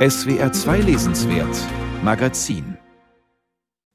SWR 2 Lesenswert Magazin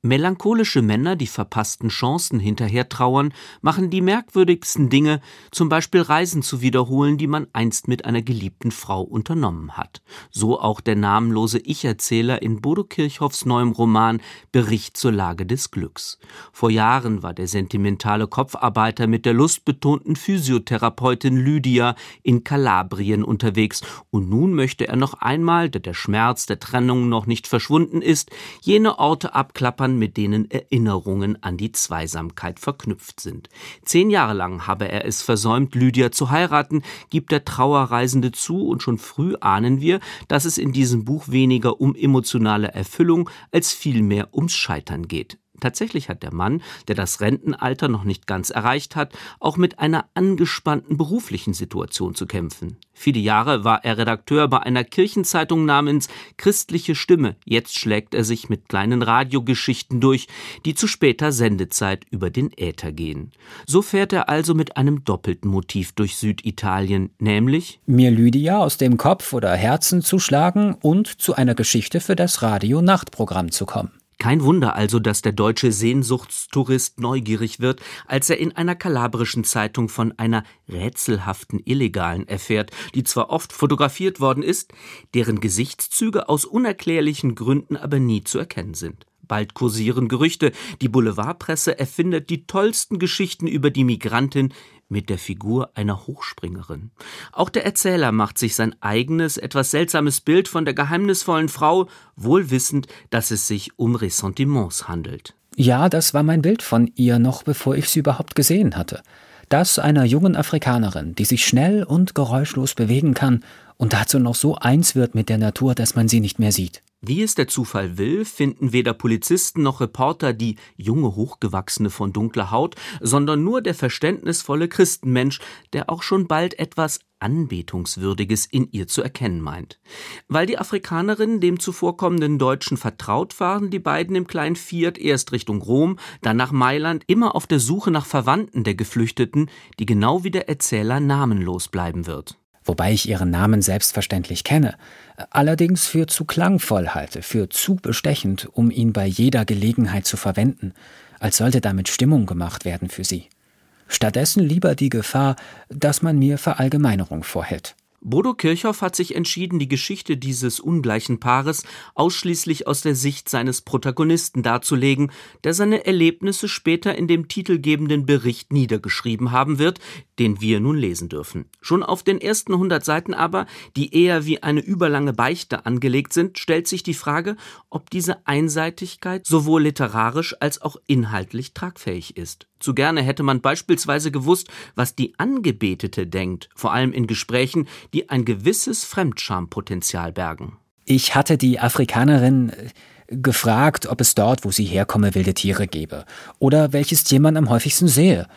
Melancholische Männer, die verpassten Chancen hinterher trauern, machen die merkwürdigsten Dinge, zum Beispiel Reisen zu wiederholen, die man einst mit einer geliebten Frau unternommen hat. So auch der namenlose Ich-Erzähler in Bodo Kirchhoffs neuem Roman Bericht zur Lage des Glücks. Vor Jahren war der sentimentale Kopfarbeiter mit der lustbetonten Physiotherapeutin Lydia in Kalabrien unterwegs und nun möchte er noch einmal, da der Schmerz der Trennung noch nicht verschwunden ist, jene Orte abklappern, mit denen Erinnerungen an die Zweisamkeit verknüpft sind. Zehn Jahre lang habe er es versäumt, Lydia zu heiraten, gibt der Trauerreisende zu, und schon früh ahnen wir, dass es in diesem Buch weniger um emotionale Erfüllung als vielmehr ums Scheitern geht. Tatsächlich hat der Mann, der das Rentenalter noch nicht ganz erreicht hat, auch mit einer angespannten beruflichen Situation zu kämpfen. Viele Jahre war er Redakteur bei einer Kirchenzeitung namens Christliche Stimme. Jetzt schlägt er sich mit kleinen Radiogeschichten durch, die zu später Sendezeit über den Äther gehen. So fährt er also mit einem doppelten Motiv durch Süditalien, nämlich mir Lydia aus dem Kopf oder Herzen zu schlagen und zu einer Geschichte für das Radio-Nachtprogramm zu kommen. Kein Wunder also, dass der deutsche Sehnsuchtstourist neugierig wird, als er in einer kalabrischen Zeitung von einer rätselhaften Illegalen erfährt, die zwar oft fotografiert worden ist, deren Gesichtszüge aus unerklärlichen Gründen aber nie zu erkennen sind. Bald kursieren Gerüchte, die Boulevardpresse erfindet die tollsten Geschichten über die Migrantin mit der Figur einer Hochspringerin. Auch der Erzähler macht sich sein eigenes, etwas seltsames Bild von der geheimnisvollen Frau, wohl wissend, dass es sich um Ressentiments handelt. Ja, das war mein Bild von ihr noch bevor ich sie überhaupt gesehen hatte. Das einer jungen Afrikanerin, die sich schnell und geräuschlos bewegen kann und dazu noch so eins wird mit der Natur, dass man sie nicht mehr sieht. Wie es der Zufall will, finden weder Polizisten noch Reporter die junge Hochgewachsene von dunkler Haut, sondern nur der verständnisvolle Christenmensch, der auch schon bald etwas Anbetungswürdiges in ihr zu erkennen meint. Weil die Afrikanerinnen dem zuvorkommenden Deutschen vertraut waren, die beiden im kleinen Fiat erst Richtung Rom, dann nach Mailand, immer auf der Suche nach Verwandten der Geflüchteten, die genau wie der Erzähler namenlos bleiben wird wobei ich ihren Namen selbstverständlich kenne, allerdings für zu klangvoll halte, für zu bestechend, um ihn bei jeder Gelegenheit zu verwenden, als sollte damit Stimmung gemacht werden für sie. Stattdessen lieber die Gefahr, dass man mir Verallgemeinerung vorhält. Bodo Kirchhoff hat sich entschieden, die Geschichte dieses ungleichen Paares ausschließlich aus der Sicht seines Protagonisten darzulegen, der seine Erlebnisse später in dem titelgebenden Bericht niedergeschrieben haben wird, den wir nun lesen dürfen. Schon auf den ersten 100 Seiten aber, die eher wie eine überlange Beichte angelegt sind, stellt sich die Frage, ob diese Einseitigkeit sowohl literarisch als auch inhaltlich tragfähig ist. Zu gerne hätte man beispielsweise gewusst, was die Angebetete denkt, vor allem in Gesprächen, die ein gewisses Fremdschampotenzial bergen. Ich hatte die Afrikanerin äh, gefragt, ob es dort, wo sie herkomme, wilde Tiere gebe oder welches Tier man am häufigsten sehe.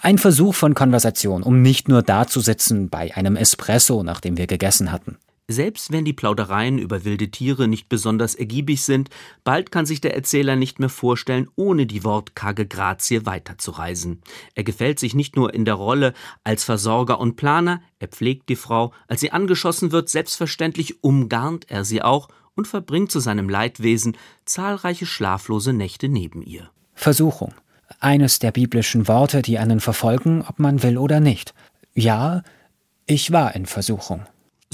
Ein Versuch von Konversation, um nicht nur dazusitzen bei einem Espresso, nachdem wir gegessen hatten. Selbst wenn die Plaudereien über wilde Tiere nicht besonders ergiebig sind, bald kann sich der Erzähler nicht mehr vorstellen, ohne die wortkarge Grazie weiterzureisen. Er gefällt sich nicht nur in der Rolle als Versorger und Planer, er pflegt die Frau, als sie angeschossen wird, selbstverständlich umgarnt er sie auch und verbringt zu seinem Leidwesen zahlreiche schlaflose Nächte neben ihr. Versuchung. Eines der biblischen Worte, die einen verfolgen, ob man will oder nicht. Ja, ich war in Versuchung.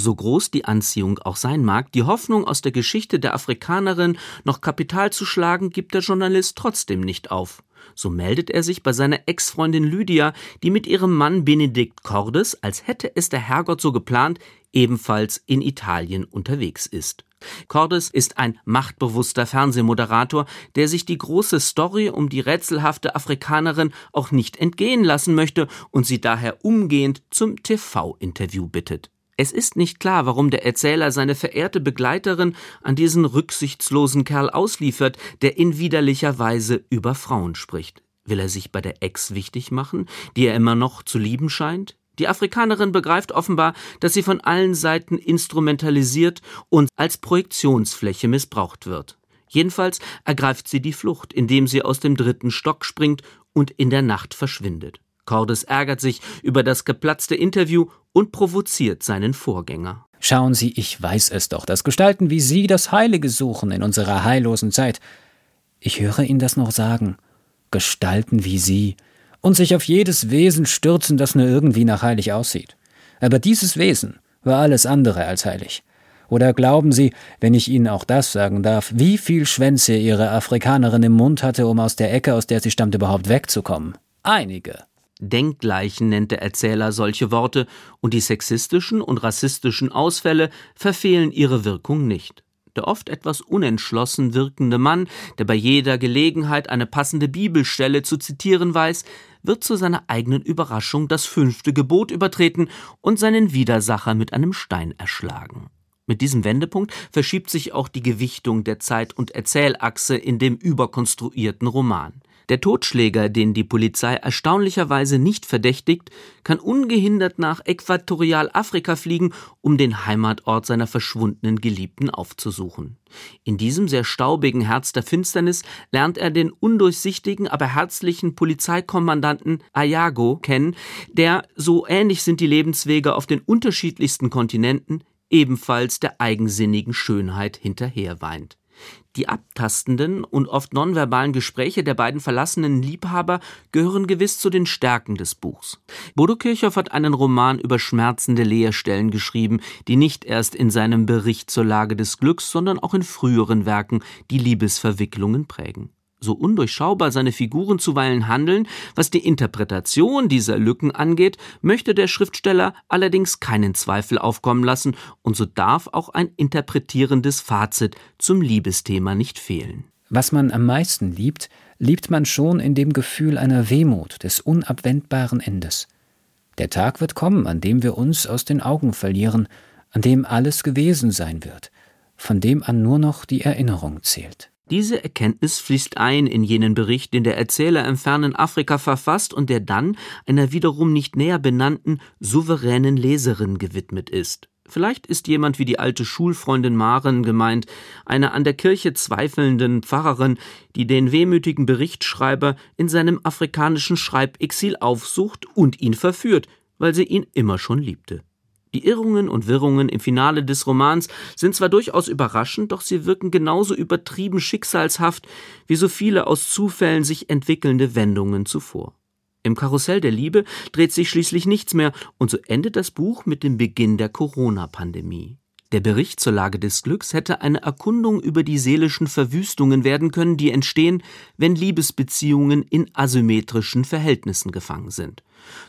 So groß die Anziehung auch sein mag, die Hoffnung aus der Geschichte der Afrikanerin noch Kapital zu schlagen, gibt der Journalist trotzdem nicht auf. So meldet er sich bei seiner Ex-Freundin Lydia, die mit ihrem Mann Benedikt Cordes, als hätte es der Herrgott so geplant, ebenfalls in Italien unterwegs ist. Cordes ist ein machtbewusster Fernsehmoderator, der sich die große Story um die rätselhafte Afrikanerin auch nicht entgehen lassen möchte und sie daher umgehend zum TV-Interview bittet. Es ist nicht klar, warum der Erzähler seine verehrte Begleiterin an diesen rücksichtslosen Kerl ausliefert, der in widerlicher Weise über Frauen spricht. Will er sich bei der Ex wichtig machen, die er immer noch zu lieben scheint? Die Afrikanerin begreift offenbar, dass sie von allen Seiten instrumentalisiert und als Projektionsfläche missbraucht wird. Jedenfalls ergreift sie die Flucht, indem sie aus dem dritten Stock springt und in der Nacht verschwindet. Cordes ärgert sich über das geplatzte Interview und provoziert seinen Vorgänger. Schauen Sie, ich weiß es doch, dass Gestalten wie Sie das Heilige suchen in unserer heillosen Zeit. Ich höre ihn das noch sagen. Gestalten wie Sie und sich auf jedes Wesen stürzen, das nur irgendwie nach heilig aussieht. Aber dieses Wesen war alles andere als heilig. Oder glauben Sie, wenn ich Ihnen auch das sagen darf, wie viel Schwänze Ihre Afrikanerin im Mund hatte, um aus der Ecke, aus der sie stammt, überhaupt wegzukommen? Einige. Denkleichen nennt der Erzähler solche Worte, und die sexistischen und rassistischen Ausfälle verfehlen ihre Wirkung nicht. Der oft etwas unentschlossen wirkende Mann, der bei jeder Gelegenheit eine passende Bibelstelle zu zitieren weiß, wird zu seiner eigenen Überraschung das fünfte Gebot übertreten und seinen Widersacher mit einem Stein erschlagen. Mit diesem Wendepunkt verschiebt sich auch die Gewichtung der Zeit- und Erzählachse in dem überkonstruierten Roman. Der Totschläger, den die Polizei erstaunlicherweise nicht verdächtigt, kann ungehindert nach Äquatorialafrika fliegen, um den Heimatort seiner verschwundenen Geliebten aufzusuchen. In diesem sehr staubigen Herz der Finsternis lernt er den undurchsichtigen, aber herzlichen Polizeikommandanten Ayago kennen, der, so ähnlich sind die Lebenswege auf den unterschiedlichsten Kontinenten, ebenfalls der eigensinnigen Schönheit hinterherweint. Die abtastenden und oft nonverbalen Gespräche der beiden verlassenen Liebhaber gehören gewiss zu den Stärken des Buchs. Bodo Kirchhoff hat einen Roman über schmerzende Leerstellen geschrieben, die nicht erst in seinem Bericht zur Lage des Glücks, sondern auch in früheren Werken die Liebesverwicklungen prägen so undurchschaubar seine Figuren zuweilen handeln, was die Interpretation dieser Lücken angeht, möchte der Schriftsteller allerdings keinen Zweifel aufkommen lassen, und so darf auch ein interpretierendes Fazit zum Liebesthema nicht fehlen. Was man am meisten liebt, liebt man schon in dem Gefühl einer Wehmut des unabwendbaren Endes. Der Tag wird kommen, an dem wir uns aus den Augen verlieren, an dem alles gewesen sein wird, von dem an nur noch die Erinnerung zählt. Diese Erkenntnis fließt ein in jenen Bericht, den der Erzähler im fernen Afrika verfasst und der dann einer wiederum nicht näher benannten souveränen Leserin gewidmet ist. Vielleicht ist jemand wie die alte Schulfreundin Maren gemeint, eine an der Kirche zweifelnden Pfarrerin, die den wehmütigen Berichtschreiber in seinem afrikanischen Schreibexil aufsucht und ihn verführt, weil sie ihn immer schon liebte. Die Irrungen und Wirrungen im Finale des Romans sind zwar durchaus überraschend, doch sie wirken genauso übertrieben schicksalshaft wie so viele aus Zufällen sich entwickelnde Wendungen zuvor. Im Karussell der Liebe dreht sich schließlich nichts mehr, und so endet das Buch mit dem Beginn der Corona-Pandemie. Der Bericht zur Lage des Glücks hätte eine Erkundung über die seelischen Verwüstungen werden können, die entstehen, wenn Liebesbeziehungen in asymmetrischen Verhältnissen gefangen sind.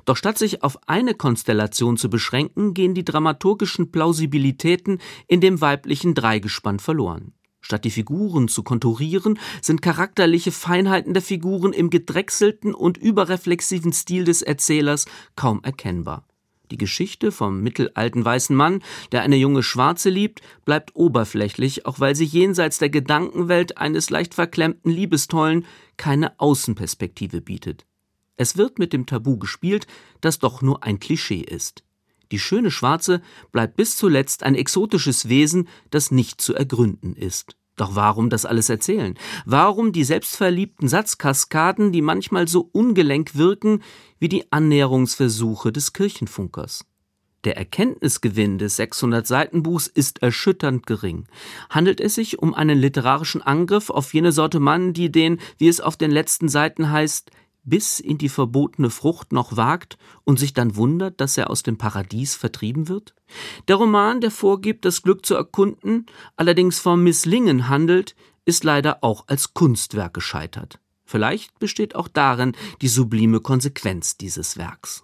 Doch statt sich auf eine Konstellation zu beschränken, gehen die dramaturgischen Plausibilitäten in dem weiblichen Dreigespann verloren. Statt die Figuren zu konturieren, sind charakterliche Feinheiten der Figuren im gedrechselten und überreflexiven Stil des Erzählers kaum erkennbar. Die Geschichte vom mittelalten weißen Mann, der eine junge Schwarze liebt, bleibt oberflächlich, auch weil sie jenseits der Gedankenwelt eines leicht verklemmten Liebestollen keine Außenperspektive bietet. Es wird mit dem Tabu gespielt, das doch nur ein Klischee ist. Die schöne Schwarze bleibt bis zuletzt ein exotisches Wesen, das nicht zu ergründen ist. Doch warum das alles erzählen? Warum die selbstverliebten Satzkaskaden, die manchmal so ungelenk wirken wie die Annäherungsversuche des Kirchenfunkers? Der Erkenntnisgewinn des 600-Seiten-Buchs ist erschütternd gering. Handelt es sich um einen literarischen Angriff auf jene Sorte Mann, die den, wie es auf den letzten Seiten heißt, bis in die verbotene Frucht noch wagt und sich dann wundert, dass er aus dem Paradies vertrieben wird? Der Roman, der vorgibt, das Glück zu erkunden, allerdings vom Misslingen handelt, ist leider auch als Kunstwerk gescheitert. Vielleicht besteht auch darin die sublime Konsequenz dieses Werks.